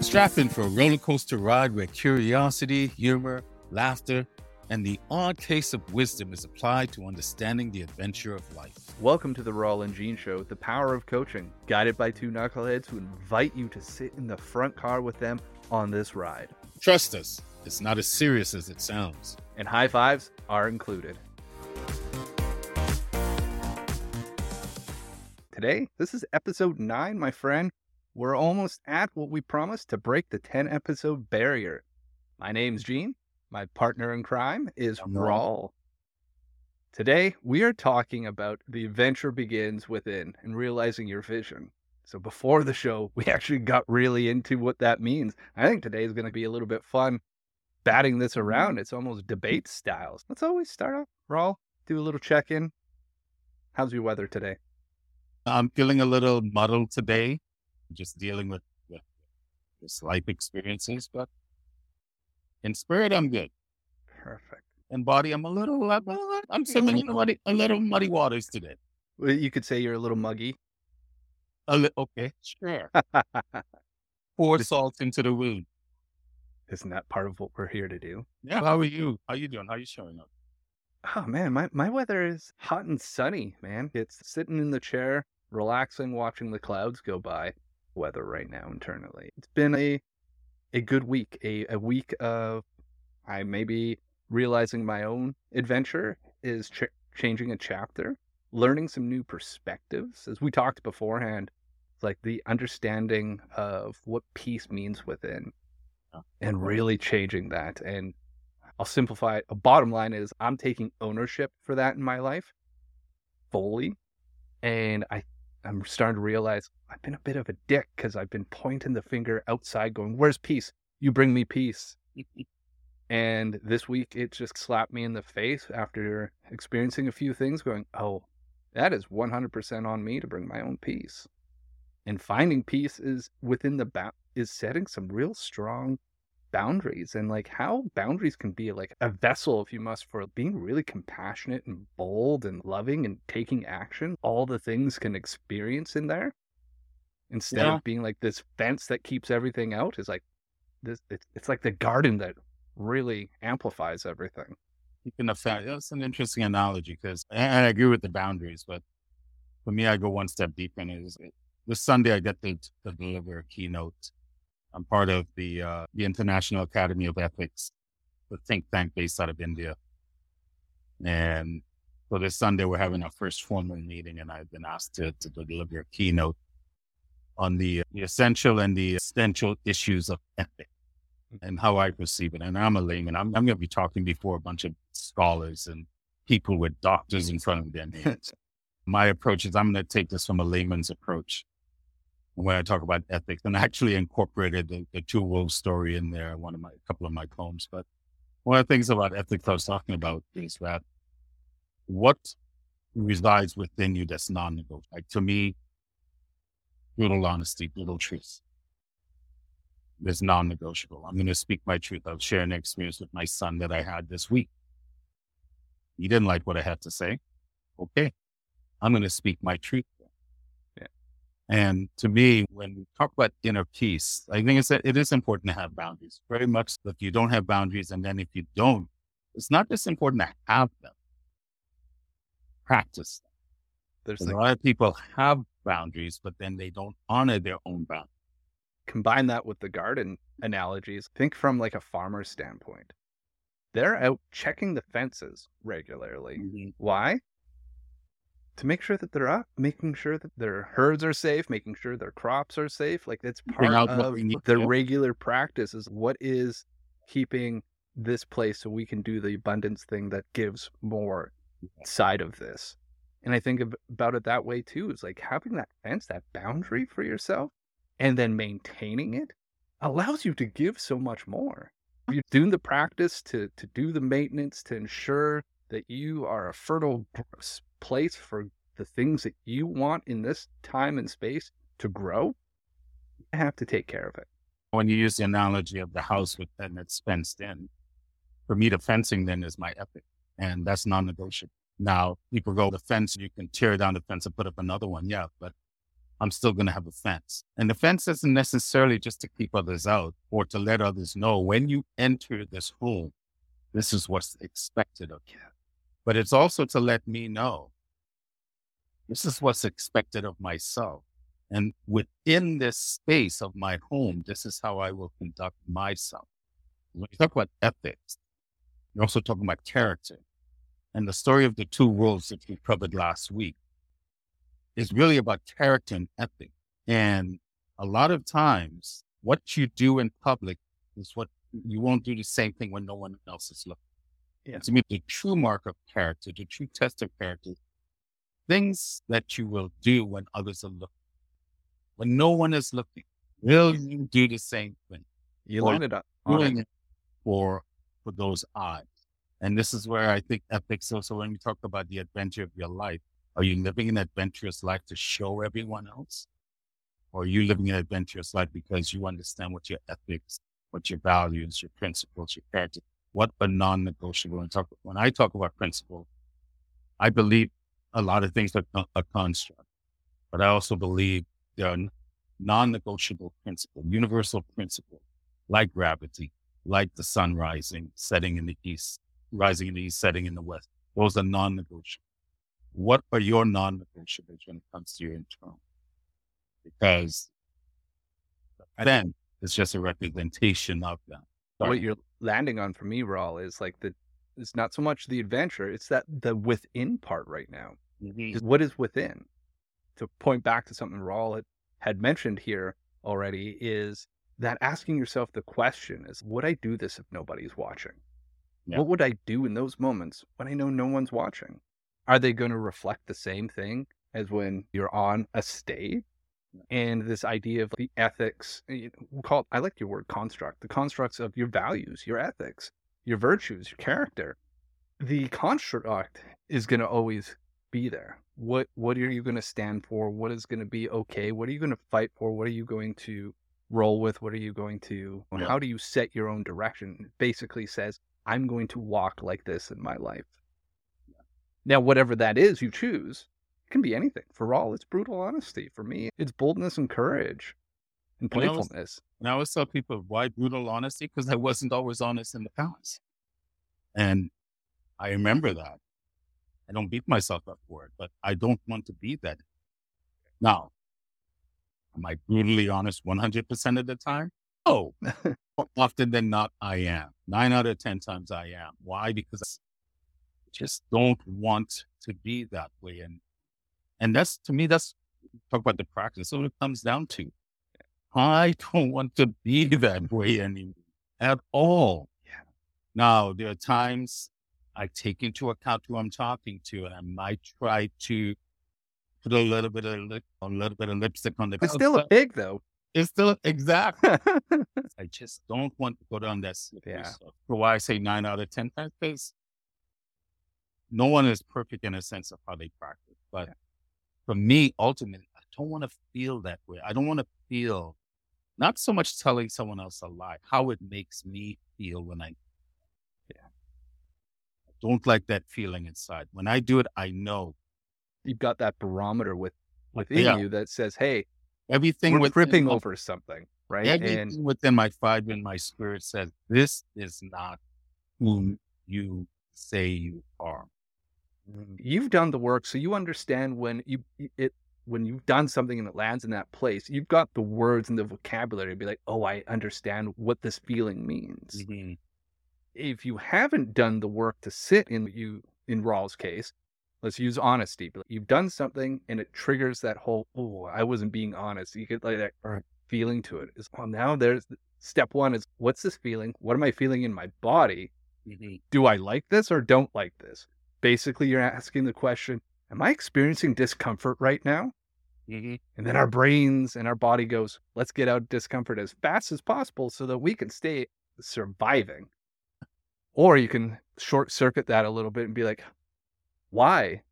Strap in for a roller coaster ride where curiosity, humor, laughter, and the odd case of wisdom is applied to understanding the adventure of life. Welcome to the Rawle and Gene Show, the power of coaching, guided by two knuckleheads who invite you to sit in the front car with them on this ride. Trust us, it's not as serious as it sounds. And high fives are included. Today, this is episode 9, my friend. We're almost at what we promised to break the 10 episode barrier. My name's Gene. My partner in crime is Rawle. Today, we are talking about the adventure begins within and realizing your vision. So, before the show, we actually got really into what that means. I think today is going to be a little bit fun batting this mm-hmm. around. It's almost debate styles. Let's always start off, Rawle, do a little check in. How's your weather today? I'm feeling a little muddled today, just dealing with, with this life experiences, but in spirit, I'm good. Perfect. In body, I'm a little, I'm, I'm swimming in a muddy, a little muddy waters today. Well, You could say you're a little muggy. A li- okay, sure. Pour salt into the wound. Isn't that part of what we're here to do? Yeah. How are you? How you doing? How you showing up? Oh man, my, my weather is hot and sunny, man. It's sitting in the chair, relaxing, watching the clouds go by. Weather right now internally. It's been a a good week. A a week of I maybe realizing my own adventure is ch- changing a chapter, learning some new perspectives. As we talked beforehand, like the understanding of what peace means within Yeah. and really changing that. And I'll simplify it. A bottom line is I'm taking ownership for that in my life fully. And I, I'm starting to realize I've been a bit of a dick because I've been pointing the finger outside going, Where's peace? You bring me peace. and this week it just slapped me in the face after experiencing a few things going, Oh, that is 100% on me to bring my own peace. And finding peace is within the ba- is setting some real strong boundaries and like how boundaries can be like a vessel if you must for being really compassionate and bold and loving and taking action all the things can experience in there instead Yeah. of being like this fence that keeps everything out is like this it's, it's like the garden that really amplifies everything You can affect. That's an interesting analogy because, and I agree with the boundaries, but for me, I go one step deeper. And is this Sunday I get to, to deliver a keynote. I'm part of the uh, the International Academy of Ethics, the think tank based out of India. And so this Sunday we're having our first formal meeting, and I've been asked to, to deliver a keynote on the uh, the essential and the essential issues of ethics mm-hmm. and how I perceive it. And I'm a layman. I'm, I'm going to be talking before a bunch of scholars and people with doctors in front of them. My approach is I'm going to take this from a layman's approach when I talk about ethics, and I actually incorporated the, the two wolves story in there, one of my, a couple of my poems. But one of the things about ethics I was talking about is that what resides within you that's non-negotiable. Like to me, brutal honesty, brutal truth is non-negotiable. I'm going to speak my truth. I'll share an experience with my son that I had this week. He didn't like what I had to say. Okay. I'm going to speak my truth. Yeah. And to me, when we talk about inner peace, I think it's, it is important to have boundaries. Very much that you don't have boundaries. And then if you don't, it's not just important to have them, practice there's A lot of people have boundaries, but then they don't honor their own boundaries. combine that with the garden analogies think from like a farmer's standpoint they're out checking the fences regularly mm-hmm. Why? To make sure that they're up, making sure that their herds are safe, making sure their crops are safe. Like that's part of the regular practice is what is keeping this place so we can do the abundance thing that gives more side of this. And I think about it that way too. It's like having that fence, that boundary for yourself, and then maintaining it allows you to give so much more. You're doing the practice to to do the maintenance to ensure that you are a fertile place for the things that you want in this time and space to grow. You have to take care of it. when you use the analogy of the house with and it's fenced in, for me, the fencing then is my ethic, and that's non-negotiable. Now, people go the fence, you can tear down the fence and put up another one, yeah, but I'm still going to have a fence. And the fence isn't necessarily just to keep others out or to let others know when you enter this home, this is what's expected of you. But it's also to let me know this is what's expected of myself. And within this space of my home, this is how I will conduct myself. When you talk about ethics, you're also talking about character. And the story of the two wolves that we covered last week is really about character and ethics. And a lot of times, what you do in public is what you won't do the same thing when no one else is looking. Yeah. To me, the true mark of character, the true test of character, things that you will do when others are looking. When no one is looking, will you do the same thing? You landed up doing it for for those eyes. And this is where I think ethics also when we talk about the adventure of your life, are you living an adventurous life to show everyone else? Or are you living an adventurous life because you understand what your ethics, what your values, your principles, your character, what are non-negotiable? And talk, when I talk about principle, I believe a lot of things are uh, a construct, but I also believe there are non-negotiable principles, universal principles like gravity, like the sun rising, setting in the east, rising in the east, setting in the west. Those are non-negotiable what are your non-negotiables when it comes to your internal? Because then it's just a representation of them. Sorry. What you're landing on for me, Rawle, is like the it's not so much the adventure, it's that the within part right now. Mm-hmm. What is within? To point back to something Rawle had, had mentioned here already is that asking yourself the question is would I do this if nobody's watching? Yeah. What would I do in those moments when I know no one's watching? are they going to reflect the same thing as when you're on a stage? And this idea of the ethics, eh, we call it, I like your word construct, the constructs of your values, your ethics, your virtues, your character. The construct is going to always be there. What what are you going to stand for? What is going to be okay? What are you going to fight for? What are you going to roll with? What are you going to? Yeah. How do you set your own direction? It basically says, I'm going to walk like this in my life. Now, whatever that is you choose, it can be anything. For all, it's brutal honesty. For me, it's boldness and courage and playfulness. And I always tell people, why brutal honesty? Because I wasn't always honest in the past. And I remember that. I don't beat myself up for it, but I don't want to be that. Now, am I brutally honest 100% of the time? Oh, often than not, I am. Nine out of 10 times I am. Why? Because I just don't want to be that way. And and that's to me, that's talk about the practice. So it comes down to I don't want to be that way anymore at all. Yeah. Now there are times I take into account who I'm talking to, and I might try to put a little bit of lip, a little bit of lipstick on the. It's still a pig, though. It's still exactly. I just don't want to go down that slippery yeah. stuff. For why I say nine out of ten times, because no one is perfect in a sense of how they practice. But yeah. for me, ultimately, I don't want to feel that way. I don't want to feel not so much telling someone else a lie, how it makes me feel when I, yeah, I don't like that feeling inside. When I do it, I know you've got that barometer with within yeah. you that says, "Hey, everything we're tripping over something." Right, everything and within my fiber and my spirit says, "This is not who you say you are." You've done the work, so you understand when you it when you've done something and it lands in that place. You've got the words and the vocabulary to be like, "Oh, I understand what this feeling means." Mm-hmm. If you haven't done the work to sit in you in Rawle's case, let's use honesty. You've done something and it triggers that whole, "Oh, I wasn't being honest." You get like that feeling to it. Is well, now there's step one is what's this feeling? What am I feeling in my body? Mm-hmm. Do I like this or don't like this? basically you're asking the question, am I experiencing discomfort right now? Mm-hmm. And then our brains and our body goes, let's get out discomfort as fast as possible so that we can stay surviving. Or you can short circuit that a little bit and be like, why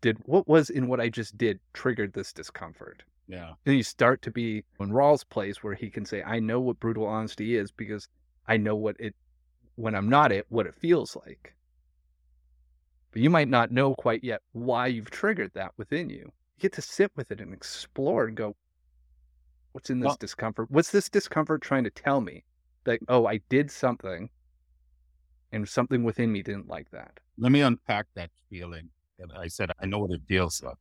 did what was in what I just did triggered this discomfort? Yeah. And you start to be in Rawle's place where he can say, I know what brutal honesty is because I know what it, when I'm not it, what it feels like but you might not know quite yet why you've triggered that within you. you get to sit with it and explore and go, what's in this Well- discomfort? What's this discomfort trying to tell me? Like, oh, I did something and something within me didn't like that. let me unpack that feeling And I said I know what it feels like.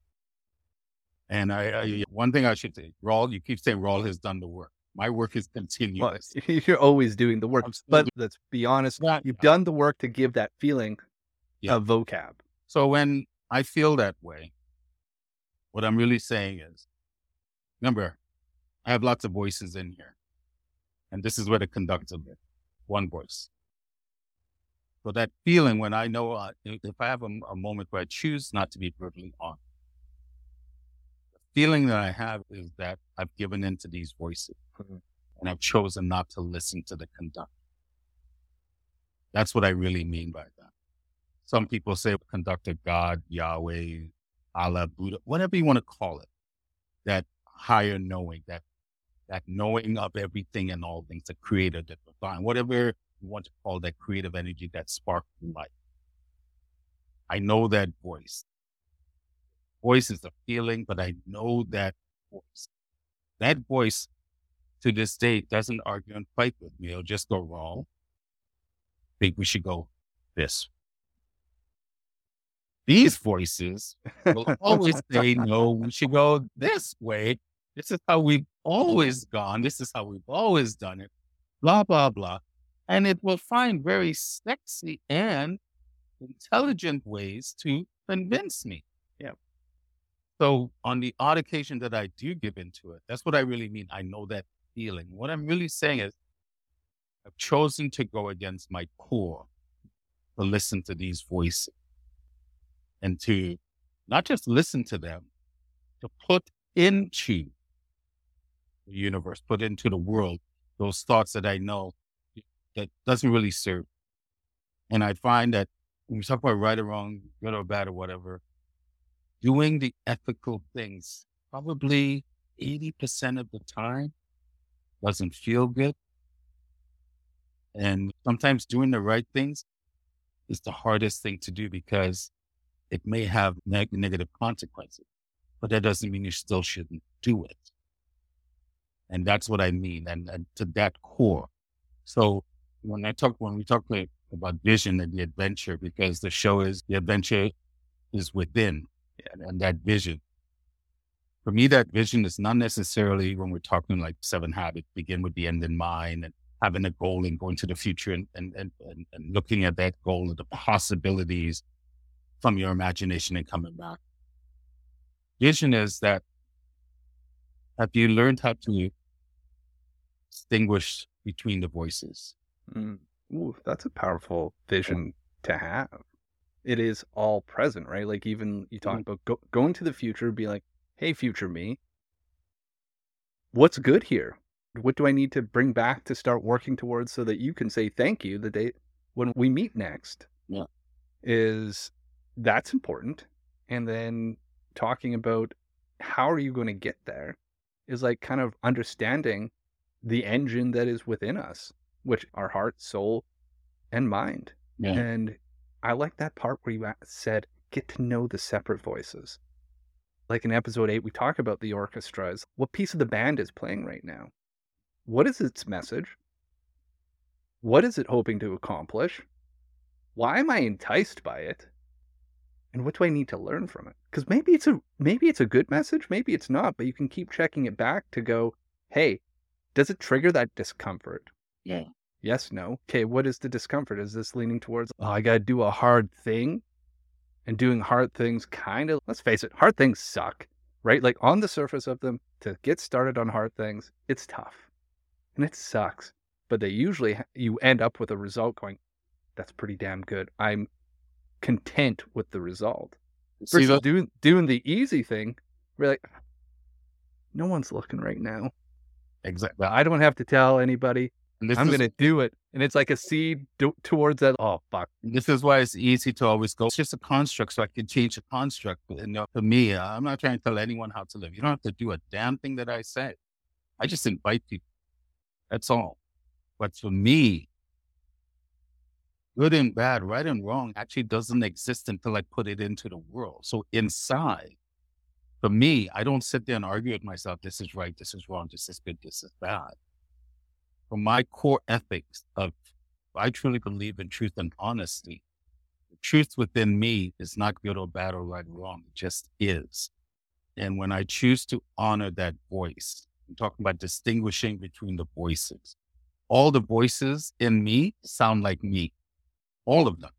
And I, I one thing I should say, Rawle, you keep saying Rawle has done the work. My work is Well, continuous. you're always doing the work. But Absolutely. let's be honest, Yeah. you've done the work to give that feeling Yeah. a vocab. So when I feel that way, what I'm really saying is, remember, I have lots of voices in here. And this is where the conductor lives. One voice. So that feeling when I know uh, if I have a, a moment where I choose not to be brutally honest, the feeling that I have is that I've given in to these voices Mhm. and I've chosen not to listen to the conductor. That's what I really mean by that. Some people say conductor God, Yahweh, Allah, Buddha, whatever you want to call it, that higher knowing, that that knowing of everything and all things, the creator, the divine, whatever you want to call that creative energy, that spark life. I know that voice. Voice is a feeling, but I know that voice. That voice to this day doesn't argue and fight with me. It'll just go wrong. Think we should go this. These voices will always say, no, we should go this way. This is how we've always gone. This is how we've always done it. Blah, blah, blah. And it will find very sexy and intelligent ways to convince me. Yeah. So on the odd occasion that I do give into it, that's what I really mean. I know that feeling. What I'm really saying is I've chosen to go against my core to listen to these voices and to not just listen to them, to put into the universe, put into the world those thoughts that I know that doesn't really serve. And I find that when we talk about right or wrong, good or bad or whatever, doing the ethical things probably 80% of the time doesn't feel good. And sometimes doing the right things is the hardest thing to do because it may have neg- negative consequences, but that doesn't mean you still shouldn't do it. And that's what I mean. And, and to that core. So when I talk, when we talk about vision and the adventure, because the show is the adventure is within and, and that vision. For me, that vision is not necessarily when we're talking like seven habits, begin with the end in mind and having a goal and going to the future and, and, and, and looking at that goal and the possibilities from your imagination and coming back. Vision is that have you learned how to distinguish between the voices? Mm. Ooh, that's a powerful vision to have. It is all present, right? Like even you talk Mhm. about go, going to the future, be like, "Hey, future me, what's good here? What do I need to bring back to start working towards so that you can say thank you the day when we meet next?" Yeah. is that's important. And then talking about how are you going to get there is like kind of understanding the engine that is within us, which our heart, soul, and mind. Yeah. And I like that part where you said, get to know the separate voices. Like in episode eight, we talk about the orchestras. What piece of the band is playing right now? What is its message? What is it hoping to accomplish? Why am I enticed by it? And what do I need to learn from it? Because maybe it's a maybe it's a good message, maybe it's not, but you can keep checking it back to go, hey, does it trigger that discomfort? Yeah. Yes, no. Okay, what is the discomfort? Is this leaning towards, oh, I got to do a hard thing? And doing hard things kind of, let's face it, hard things suck, right? Like on the surface of them, to get started on hard things, it's tough and it sucks. But they usually, you end up with a result going, that's pretty damn good. I'm content with the result. See, Versus doing, doing the easy thing, we're like, no one's looking right now. exactly. I don't have to tell anybody. And I'm going to do it. And it's like a seed do- towards that. Oh, fuck. This is why it's easy to always go. It's just a construct, so I can change the construct. You know, for me, uh, I'm not trying to tell anyone how to live. You don't have to do a damn thing that I say. I just invite people. That's all. But for me, good and bad, right and wrong actually doesn't exist until I put it into the world. So inside, For me, I don't sit there and argue with myself. This is right. This is wrong. This is good. This is bad. For my core ethics of, I truly believe in truth and honesty. The truth within me is not good or bad or right or wrong. It just is. And when I choose to honor that voice, I'm talking about distinguishing between the voices. All the voices in me sound like me, all of them.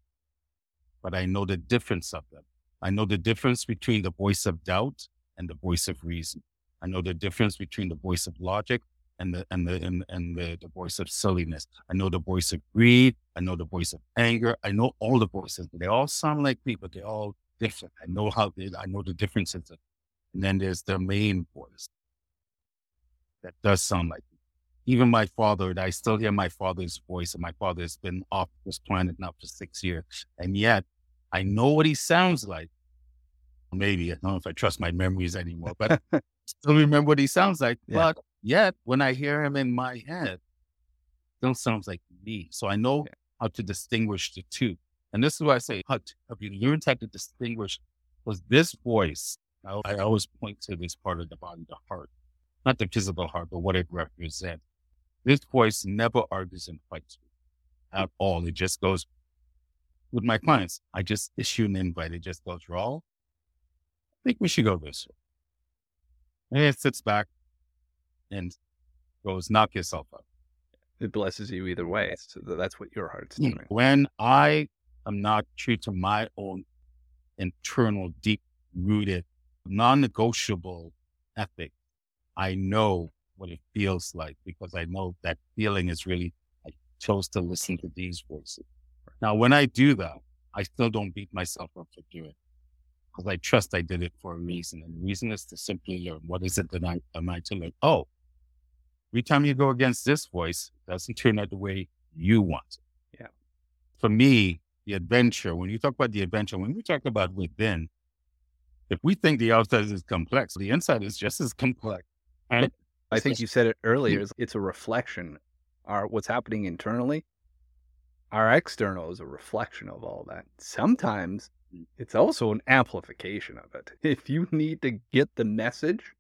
But I know the difference of them. I know the difference between the voice of doubt and the voice of reason. I know the difference between the voice of logic and the and the and, and the, the voice of silliness. I know the voice of greed. I know the voice of anger. I know all the voices. They all sound like me, but they're all different. I know how they, I know the differences. And then there's the main voice that does sound like me. Even my father, I still hear my father's voice, and my father has been off this planet now for six years. And yet I know what he sounds like. Maybe I don't know if I trust my memories anymore, but I still remember what he sounds like. Yeah. But yet, when I hear him in my head, still sounds like me. So I know yeah. how to distinguish the two. And this is why I say, how to, have you learned how to distinguish? Was this voice, I, I always point to this part of the body, the heart, not the physical heart, but what it represents. This voice never argues and fights at all. It just goes, with my clients, I just issue an invite. It just goes, raw. I think we should go this way. And it sits back and goes, knock yourself up. It blesses you either way. So that's what your heart's doing. When I am not true to my own internal, deep rooted, non negotiable ethic, I know what it feels like because I know that feeling is really, I chose to listen to these voices. Now, when I do that, I still don't beat myself up for doing it because I trust I did it for a reason. And the reason is to simply learn what is it that I am I to learn? Oh, every time you go against this voice, it doesn't turn out the way you want it. Yeah. For me, the adventure, when you talk about the adventure, when we talk about within, if we think the outside is complex, the inside is just as complex. And I think you said it earlier, it's a reflection. Our what's happening internally our external is a reflection of all that. Sometimes mm. it's also an amplification of it. If you need to get the message,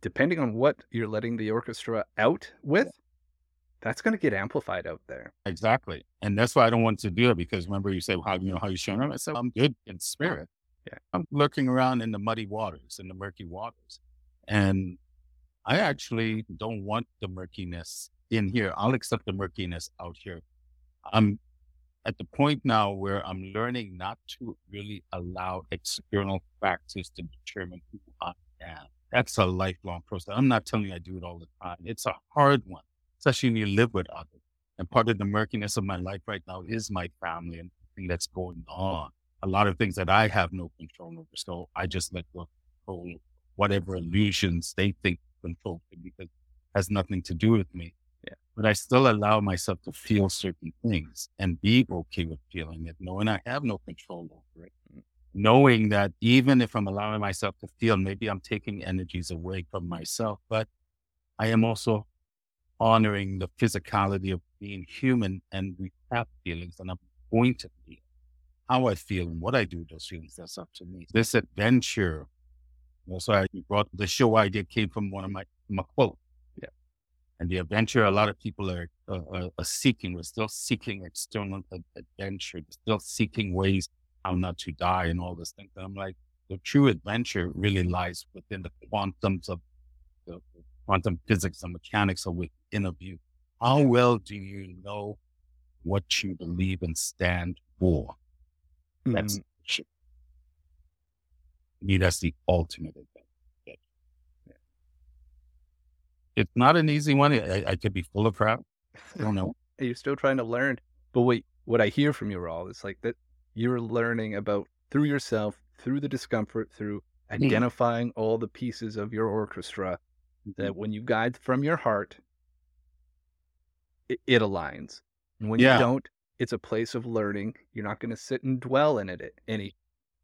depending on what you're letting the orchestra out with, that's going to get amplified out there. Exactly. And that's why I don't want to do it because remember you say, how you know how you showing up? I said, I'm good in spirit. Yeah. I'm looking around in the muddy waters, in the murky waters. And I actually don't want the murkiness in here. I'll accept the murkiness out here I'm at the point now where I'm learning not to really allow external factors to determine who I am. That's a lifelong process. I'm not telling you I do it all the time. It's a hard one, especially when you live with others. And part of the murkiness of my life right now is my family and everything that's going on. A lot of things that I have no control over. So I just let go of whatever illusions they think control me because it has nothing to do with me. Yeah. But I still allow myself to feel certain things and be okay with feeling it, knowing I have no control over it. Knowing that even if I'm allowing myself to feel, maybe I'm taking energies away from myself, but I am also honoring the physicality of being human and we have feelings and I'm going to feel how I feel and what I do with those feelings. That's up to me. This adventure, also I brought the show idea came from one of my, my quotes and the adventure a lot of people are, uh, are, are seeking. We're still seeking external adventure, still seeking ways how not to die and all these things. And I'm like, the true adventure really lies within the quantums of the quantum physics and mechanics of within of you. How well do you know what you believe and stand for? That's mm. me. That's the ultimate adventure. it's not an easy one. I, I could be full of crap. I don't know. You're still trying to learn. But wait, what I hear from you all is like that you're learning about through yourself, through the discomfort, through mm-hmm. identifying mm-hmm. all the pieces of your orchestra, mm-hmm. that when you guide from your heart, it, it aligns. And when yeah. you don't, it's a place of learning. You're not going to sit and dwell in it any.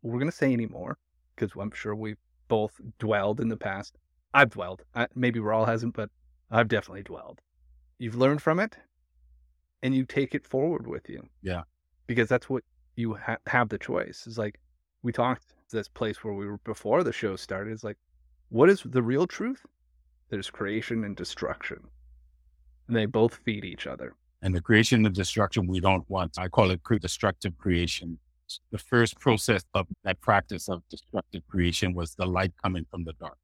We're going to say anymore because I'm sure we've both dwelled in the past I've dwelled. I, maybe Rawle hasn't, but I've definitely dwelled. You've learned from it, and you take it forward with you. Yeah, because that's what you ha- have the choice. It's like we talked this place where we were before the show started. It's like, what is the real truth? There's creation and destruction. And they both feed each other. And the creation and destruction we don't want. I call it destructive creation. The first process of that practice of destructive creation was the light coming from the dark.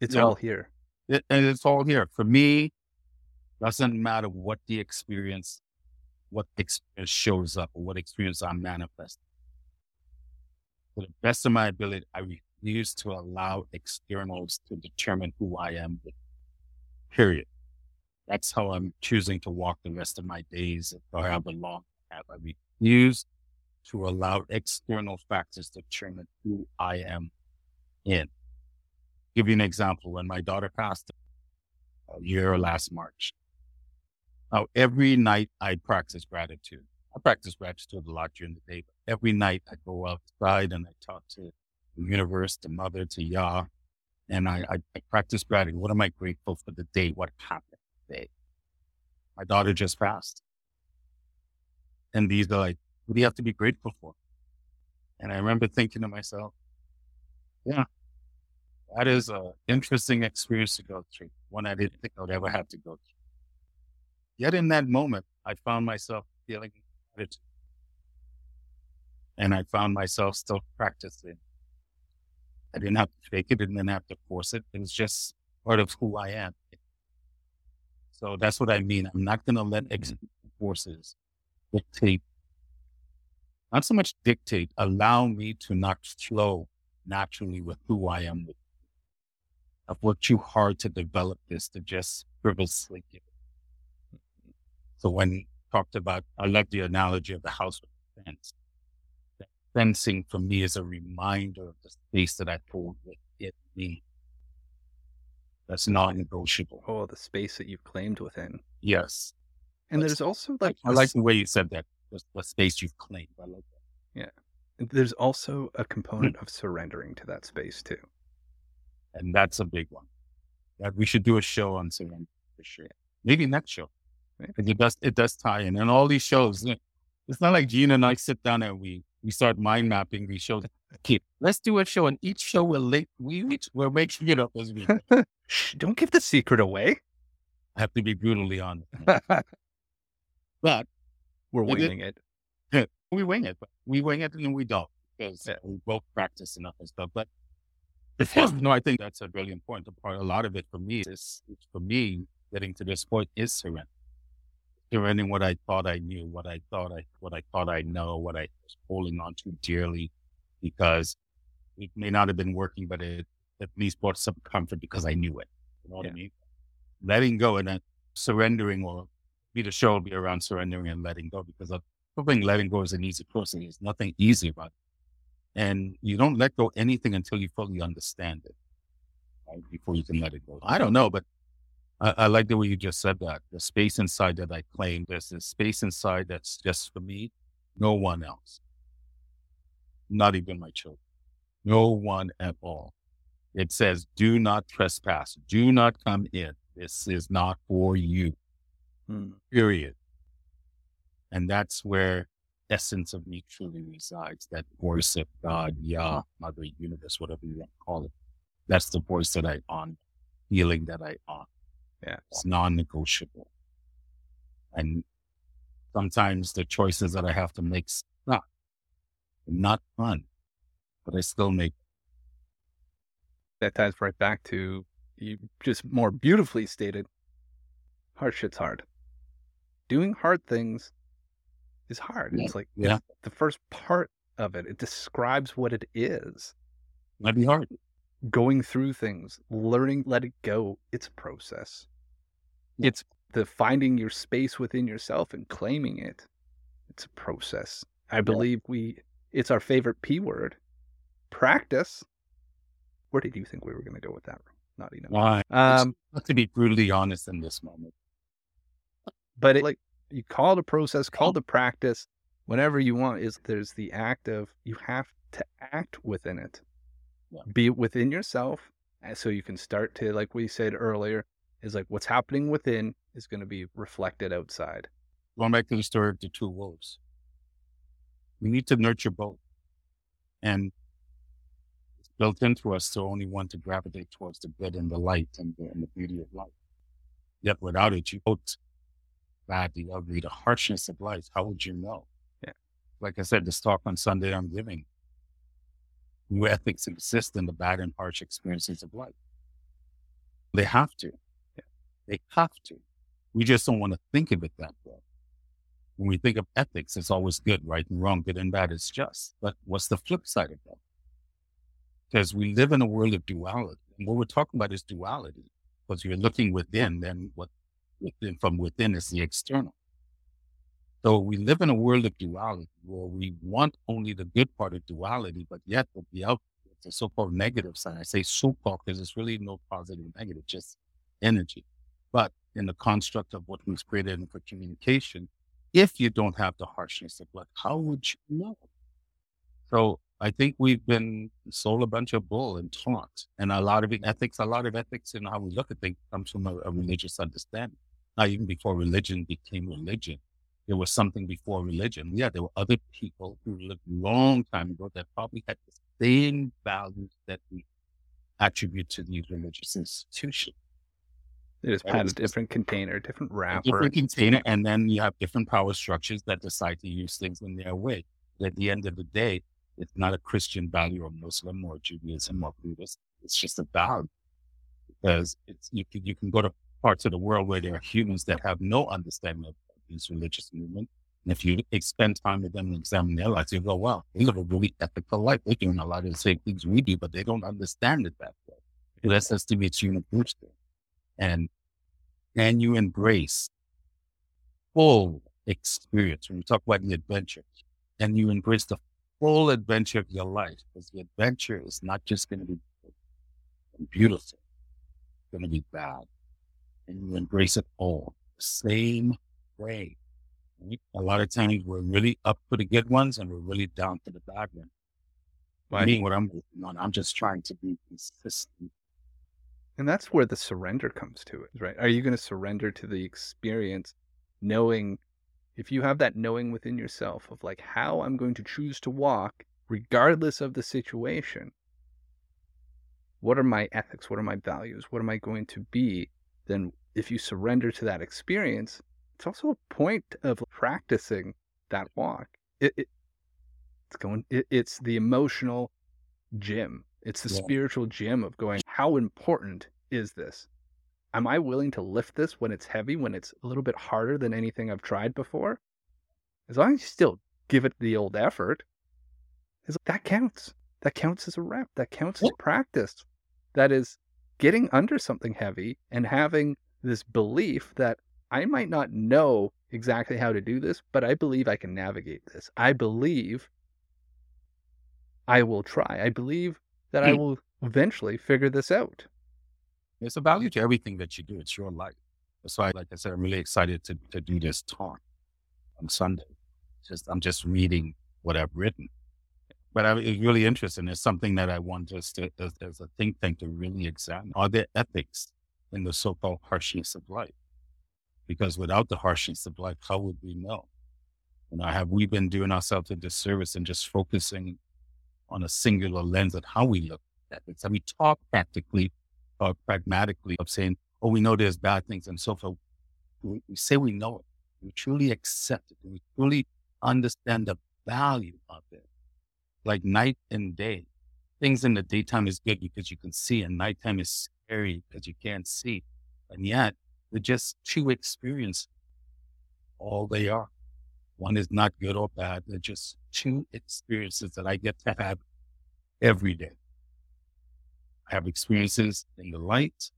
It's you all know, here. It, and it's all here. For me, doesn't matter what the experience, what experience shows up or what experience I'm manifesting. To the best of my ability, I refuse to allow externals to determine who I am. Period. That's how I'm choosing to walk the rest of my days or however long I. I refuse to allow external factors to determine who I am in. Give you an example. When my daughter passed a year last March, now every night I practice gratitude. I practice gratitude a lot during the day, but every night I go outside and I talk to the universe, the mother, to Yah, and I, I, I practice gratitude. What am I grateful for the day? What happened today? My daughter just passed. And these are like, what do you have to be grateful for? And I remember thinking to myself, yeah, that is an interesting experience to go through, one I didn't think I would ever have to go through. Yet in that moment, I found myself feeling gratitude. And I found myself still practicing. I didn't have to fake it, I didn't have to force it. It was just part of who I am. So that's what I mean. I'm not going to let external mm-hmm. forces dictate, not so much dictate, allow me to not flow naturally with who I am. I've worked too hard to develop this to just frivolously give. So when talked about, I love the analogy of the house with fence. That fencing for me is a reminder of the space that I hold within me. That's non-negotiable. Oh, the space that you've claimed within. Yes. And That's, there's also like I, I like the way you said that. The, the space you've claimed. I like that. Yeah. There's also a hmm. component of surrendering to that space too. And that's a big one. That we should do a show on surrender for sure. Maybe next show. It does it does tie in. And all these shows, it's not like Gene and I sit down and we we start mind mapping these shows. Okay, let's do a show, and each show will link. We each we're making it up as we. Don't give the secret away. I have to be brutally honest. but we're winging it. it. We wing it, but we wing it and we don't because yeah. we both practice enough and stuff. But no, I think that's a really important part. A lot of it for me is for me getting to this point is surrender surrendering what I thought I knew, what I thought I, what I thought I know, what I was holding on to dearly, because it may not have been working, but it at least brought some comfort because I knew it. You know what yeah. I mean? Letting go and then surrendering or be the show will be around surrendering and letting go because I think letting go is an easy process. There's nothing easy about it. And you don't let go anything until you fully understand it right? before you can let it go. I don't know, but I, I, like the way you just said that. The space inside that I claim, there's a space inside that's just for me, no one else. Not even my children. No one at all. It says, do not trespass. Do not come in. This is not for you. Hmm. Period. And that's where essence of me truly resides. That voice of God, Yah, Mother Universe, whatever you want to call it. That's the voice that I on, feeling that I on. Yeah. It's non negotiable. And sometimes the choices that I have to make not, not fun, but I still make. That ties right back to you just more beautifully stated hard shit's hard. Doing hard things is hard. Yeah. It's like yeah. the first part of it. It describes what it is. Might be hard going through things, learning, let it go. It's a process. It's the finding your space within yourself and claiming it. It's a process. I believe we, it's our favorite P word. Practice. Where did you think we were going to go with that? Not even. Why? Um, to be brutally honest in this moment. But it, like you call it a process, call it a practice, whatever you want. Is there's the act of you have to act within it yeah. be within yourself eh, so you can start to like we said earlier is like what's happening within is going to be reflected outside going back to the story of the two wolves we need to nurture both and it's built into us to only want to gravitate towards the good and the light and the, and the beauty of life. Yet without it, you vote bad, the ugly, the harshness of life. How would you know? Yeah. Like I said, this talk on Sunday I'm giving, new ethics exist in the bad and harsh experiences of life. They have to. They have to. We just don't want to think of it that way. When we think of ethics, it's always good, right and wrong, good and bad. It's just. But what's the flip side of that? Because we live in a world of duality. And what we're talking about is duality. Because you're looking within, then what within, from within is the external. So we live in a world of duality where we want only the good part of duality, but yet the out the so-called negative side. I say so-called because it's really no positive negative, just energy. But in the construct of what we've created for communication, if you don't have the harshness of blood, how would you know? So I think we've been sold a bunch of bull and taught, and a lot of ethics, a lot of ethics in how we look at things comes from a, a religious understanding. Not even before religion became religion, there was something before religion. Yeah, there were other people who lived a long time ago that probably had the same values that we attribute to these religious institutions. They just had a different container, different wrapper. Different container, and then you have different power structures that decide to use things in their way. At the end of the day, it's not a Christian value or Muslim or Judaism or Buddhist. It's just a value because it's you can you can go to parts of the world where there are humans that have no understanding of these religious movement. And if you spend time with them and examine their lives, you go, wow, they live a really ethical life. They're doing a lot of the same things we do, but they don't understand it that way. That's estimates human boosting. And can you embrace full experience when we talk about the adventure? And you embrace the full adventure of your life because the adventure is not just going to be beautiful, it's going to be bad. And you embrace it all same way. Right? A lot of times we're really up for the good ones and we're really down for the bad ones. Right. Me, what I'm on, I'm just trying to be consistent. And that's where the surrender comes to it, right? Are you going to surrender to the experience knowing if you have that knowing within yourself of like how I'm going to choose to walk, regardless of the situation, what are my ethics? What are my values? What am I going to be? Then, if you surrender to that experience, it's also a point of practicing that walk. It, it it's going. It, it's the emotional gym. It's the yeah. spiritual gym of going. How important is this? am I willing to lift this when it's heavy, when it's a little bit harder than anything I've tried before? As long as you still give it the old effort, that counts. That counts as a rep. That counts as practice. That is getting under something heavy and having this belief that I might not know exactly how to do this, but I believe I can navigate this. I believe I will try. I believe that I will eventually figure this out. There's a value to everything that you do. It's your life. That's why, like I said, I'm really excited to, to do this talk on Sunday. Just I'm just reading what I've written. But I, it's really interesting. It's something that I want us to, as, as a think tank, to really examine. Are there ethics in the so-called harshness of life? Because without the harshness of life, how would we know? You know, have we been doing ourselves a disservice and just focusing on a singular lens at how we look at it? So we talk practically or pragmatically of saying, oh, we know there's bad things and so forth. We, we say we know it. We truly accept it. We truly understand the value of it. Like night and day. Things in the daytime is good because you can see, and nighttime is scary because you can't see. And yet, they're just two experiences. All they are. One is not good or bad. They're just two experiences that I get to have every day. I have experiences in the light.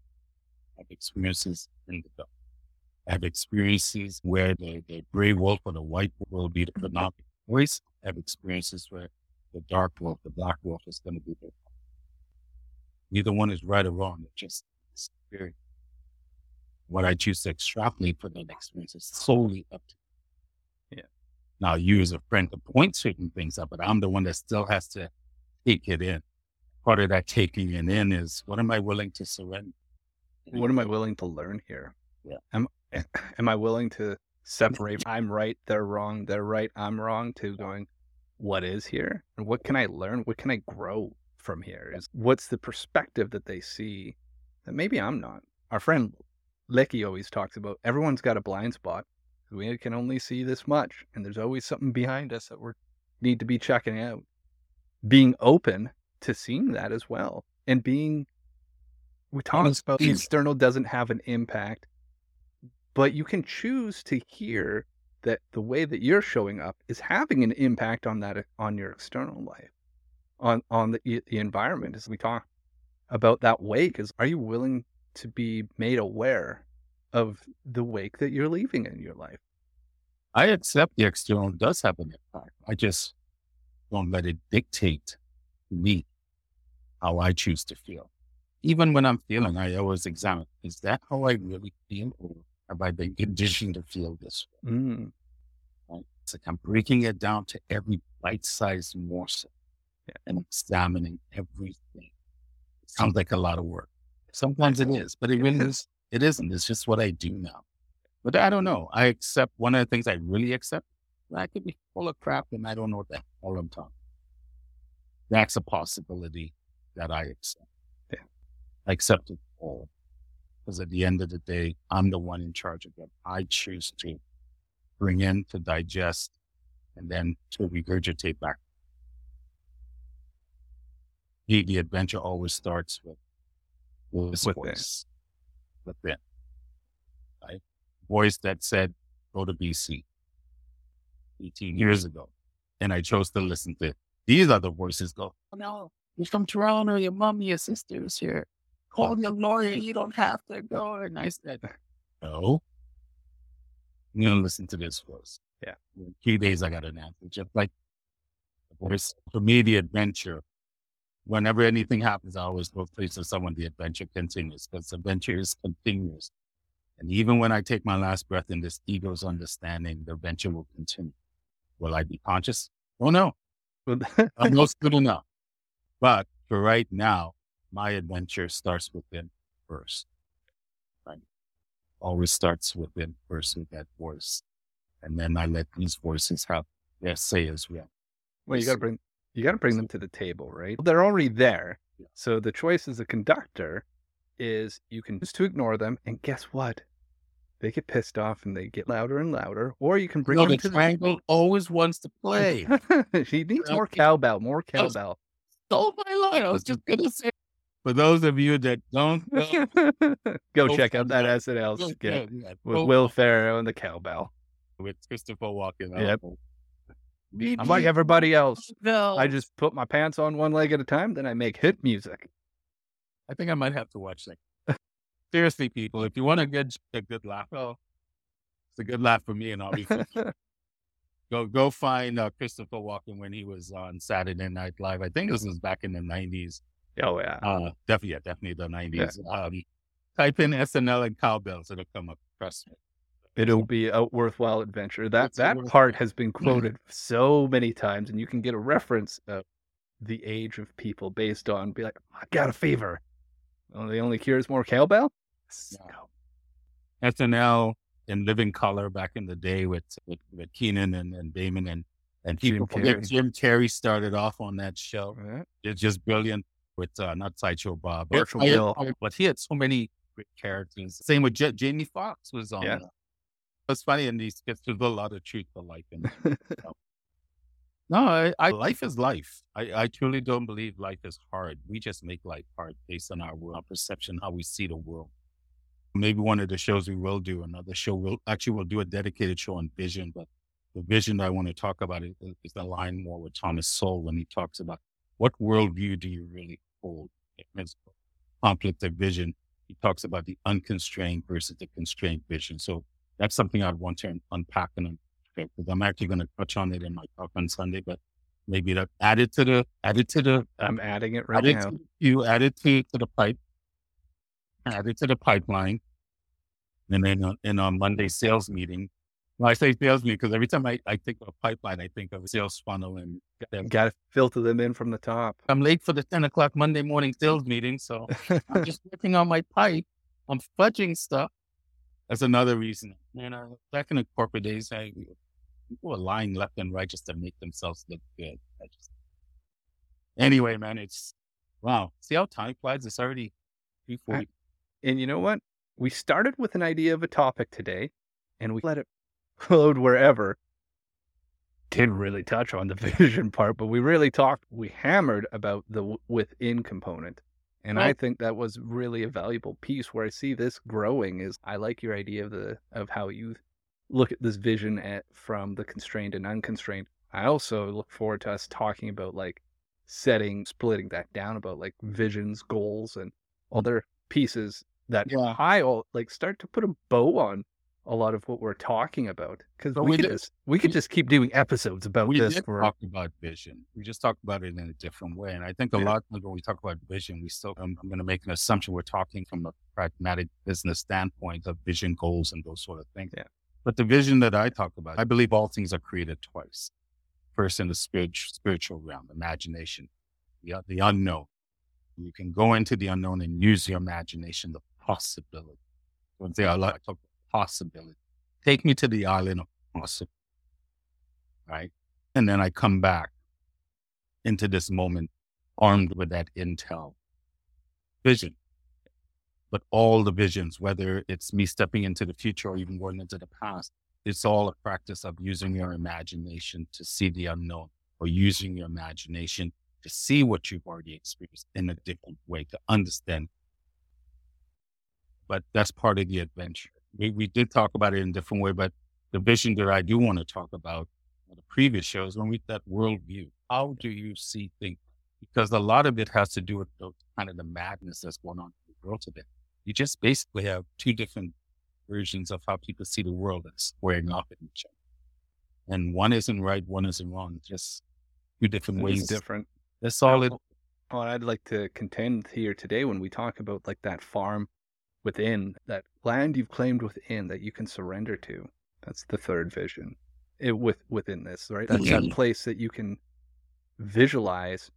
I have experiences in the dark. I have experiences where the, the gray wolf or the white wolf will be the predominant voice. I have experiences where the dark wolf, the black wolf is going to be the Neither one is right or wrong. It's just experience. What I choose to extrapolate from that experience is solely up to me. Yeah. Now, you as a friend to point certain things up, but I'm the one that still has to take it in part of that taking it in is what am I willing to surrender? What am I willing to learn here? Yeah. Am am I willing to separate I'm right, they're wrong, they're right, I'm wrong to going, what is here? And what can I learn? What can I grow from here? Is what's the perspective that they see that maybe I'm not? Our friend Licky always talks about everyone's got a blind spot. We can only see this much, and there's always something behind us that we need to be checking out. Being open to seeing that as well, and being we talked about the external doesn't have an impact, but you can choose to hear that the way that you're showing up is having an impact on that on your external life, on on the the environment. As we talk about that wake, is are you willing to be made aware of the wake that you're leaving in your life. I accept the external does have an impact. I just don't let it dictate me how I choose to feel. Even when I'm feeling, I always examine, is that how I really feel? Or have I been conditioned to feel this way? Mm. Right? It's like I'm breaking it down to every bite-sized morsel yeah. and examining everything. Sounds like a lot of work. Sometimes it is, but it really is. It isn't. It's just what I do now. But I don't know. I accept one of the things I really accept. I could be full of crap and I don't know what the hell I'm talking. That's a possibility that I accept. Yeah. I accept it all. Because at the end of the day, I'm the one in charge of it. I choose to bring in, to digest, and then to regurgitate back. The, the adventure always starts with this with voice within. Right? Voice that said, go to BC 18 years ago. And I chose to listen to it. these other voices go, oh, no, you're from Toronto, your mom, your sister's here. Call your lawyer, you don't have to go. And I said, no. I'm going to listen to this voice. Yeah. In three days, I got an answer. Just like the voice, for me, the adventure whenever anything happens, I always go place to someone, the adventure continues because adventure is continuous. And even when I take my last breath in this ego's understanding, the adventure will continue. Will I be conscious? Oh no. I'm not good enough. But for right now, my adventure starts within first. Right? Always starts within first with that voice. And then I let these voices have their say as well. Well, you gotta bring you got to bring them to the table, right? They're already there. So the choice as a conductor is you can choose to ignore them, and guess what? They get pissed off and they get louder and louder, or you can bring no, them the to triangle the... always wants to play. she needs more cowbell, more cowbell. Stole my line. I was just gonna say. For those of you that don't know, go, go check out that SNL skit yeah, with Will Ferrell and the cowbell with Christopher Walken. Yep. I'm like everybody else. No. I just put my pants on one leg at a time, then I make hit music. I think I might have to watch that. Seriously, people, if you want to get a good laugh, oh, it's a good laugh for me, and I'll be go go find uh, Christopher Walken when he was on Saturday Night Live. I think this was back in the nineties. Oh yeah, uh, definitely, yeah, definitely the nineties. Yeah. Um, type in SNL and cowbells, it'll come up. Trust me it'll be a worthwhile adventure. That it's that part has been quoted so many times, and you can get a reference of the age of people based on be like, I got a fever. Oh, the only cure is more cowbell. No. SNL in Living Color back in the day with with, with Keenen and, and Damon and and Jim Carrey. Jim Carrey started off on that show. Right. It's just brilliant with uh, not Sideshow Bob, but, but he had so many great characters. Same with J- Jamie Foxx was on. Yeah. It's funny in these skits, there's a lot of truth to life in so. No, I, I, life is life. I, I truly don't believe life is hard. We just make life hard based on our, world, our perception, how we see the world. Maybe one of the shows we will do, another show, we'll actually we'll do a dedicated show on vision, but the vision that I want to talk about is, is aligned more with Thomas Sowell when he talks about what worldview do you really hold? It's conflict of vision. He talks about the unconstrained versus the constrained vision. So that's something I'd want to unpack and because I'm actually going to touch on it in my talk on Sunday, but maybe that add it to the add it to the I'm adding it right now. You add it to, to the pipe, add it to the pipeline, and then uh, in a Monday sales meeting. Well, I say sales meeting because every time I, I think of a pipeline, I think of a sales funnel and got to filter them in from the top. I'm late for the 10 o'clock Monday morning sales meeting, so I'm just working on my pipe. I'm fudging stuff that's another reason. You uh, know, back in the corporate days, I, people were lying left and right just to make themselves look good. Just... Anyway, man, it's Wow. See how time flies? It's already 340. And you know what? We started with an idea of a topic today and we let it float wherever. Didn't really touch on the vision part, but we really talked, we hammered about the within component. And I think that was really a valuable piece where I see this growing is I like your idea of the of how you look at this vision at from the constrained and unconstrained. I also look forward to us talking about like setting, splitting that down about like visions, goals, and other pieces that Yeah. I all like start to put a bow on a lot of what we're talking about because we, we could did- just we could just keep doing episodes about we this did for talk about vision. We just talked about it in a different way. And I think a Yeah. lot of when we talk about vision, we still, I'm, I'm going to make an assumption we're talking from a pragmatic business standpoint of vision goals and those sort of things. Yeah. But the vision that I talk about, I believe all things are created twice. First in the spirit, spiritual realm, imagination, the, the unknown. You can go into the unknown and use your imagination, the possibility. One thing I like to talk about possibility. Take me to the island of possibility. Right. And then I come back into this moment armed with that intel vision. But all the visions, whether it's me stepping into the future or even going into the past, it's all a practice of using your imagination to see the unknown or using your imagination to see what you've already experienced in a different way, to understand. But that's part of the adventure. We, we did talk about it in a different way, but the vision that I do want to talk about on the previous shows when we that worldview. How do you see things? Because a lot of it has to do with the, kind of the madness that's going on in the world today. You just basically have two different versions of how people see the world and squaring off at each other. And one isn't right, one isn't wrong. Just two different it's ways. different. That's all it. Well, I'd like to contend here today when we talk about like that farm within, that land you've claimed within that you can surrender to. That's the third vision. It with within this, right? That's that place that you can visualize.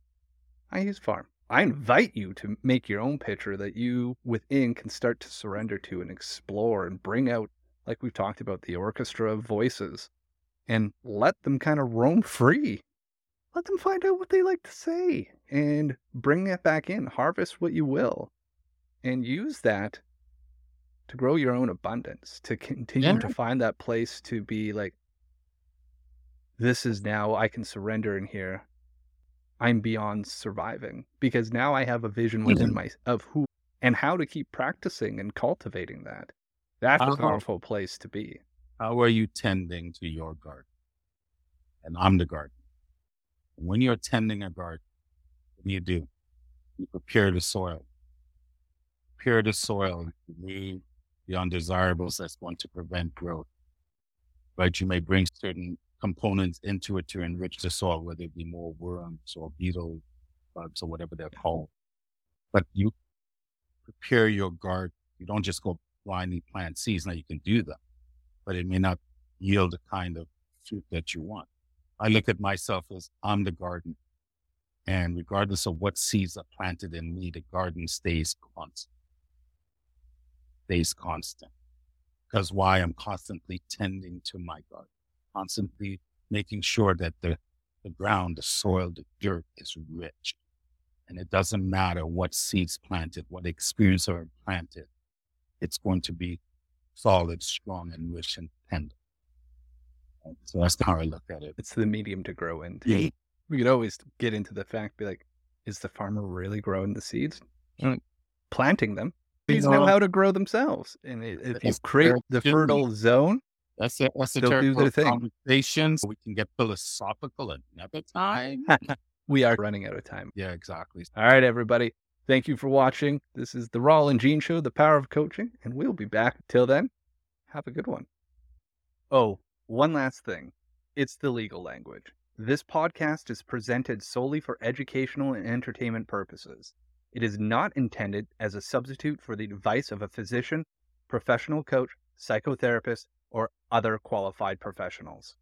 I use farm. I invite you to make your own picture that you within can start to surrender to and explore and bring out, like we've talked about, the orchestra of voices and let them kind of roam free let them find out what they like to say and bring that back in. Harvest what you will and use that to grow your own abundance, to continue Yeah. to find that place to be like, this is now I can surrender in here. I'm beyond surviving because now I have a vision within Mhm. my of who and how to keep practicing and cultivating that. That's a Uh-huh. powerful place to be. How are you tending to your garden? And I'm the garden. When you're tending a garden, what do you do? You prepare the soil. Prepare the soil, remove the undesirables that's going to prevent growth. Right? You may bring certain components into it to enrich the soil, whether it be more worms or beetle bugs or whatever they're called. But you prepare your garden. You don't just go blindly plant seeds. Now you can do that, but it may not yield the kind of fruit that you want. I look at myself as I'm the garden. And regardless of what seeds are planted in me, the garden stays constant. Stays constant. Because why? I'm constantly tending to my garden, constantly making sure that the, the ground, the soil, the dirt is rich. And it doesn't matter what seeds planted, what experience are planted, it's going to be solid, strong, and rich and tender. And so that's how I look at it. It's the medium to grow into. Yeah. We could always get into the fact, be like, is the farmer really growing the seeds? Planting them. You know, how to grow themselves. And if you create the fertile zone, That's it. That's the They'll do their of thing. conversations. We can get philosophical another time. we are running out of time. yeah, exactly. All right, everybody. Thank you for watching. This is the Rawle and Gene Show, The Power of Coaching, and we'll be back. Till then, have a good one. Oh, one last thing. It's the legal language. This podcast is presented solely for educational and entertainment purposes. It is not intended as a substitute for the advice of a physician, professional coach, psychotherapist, or other qualified professionals.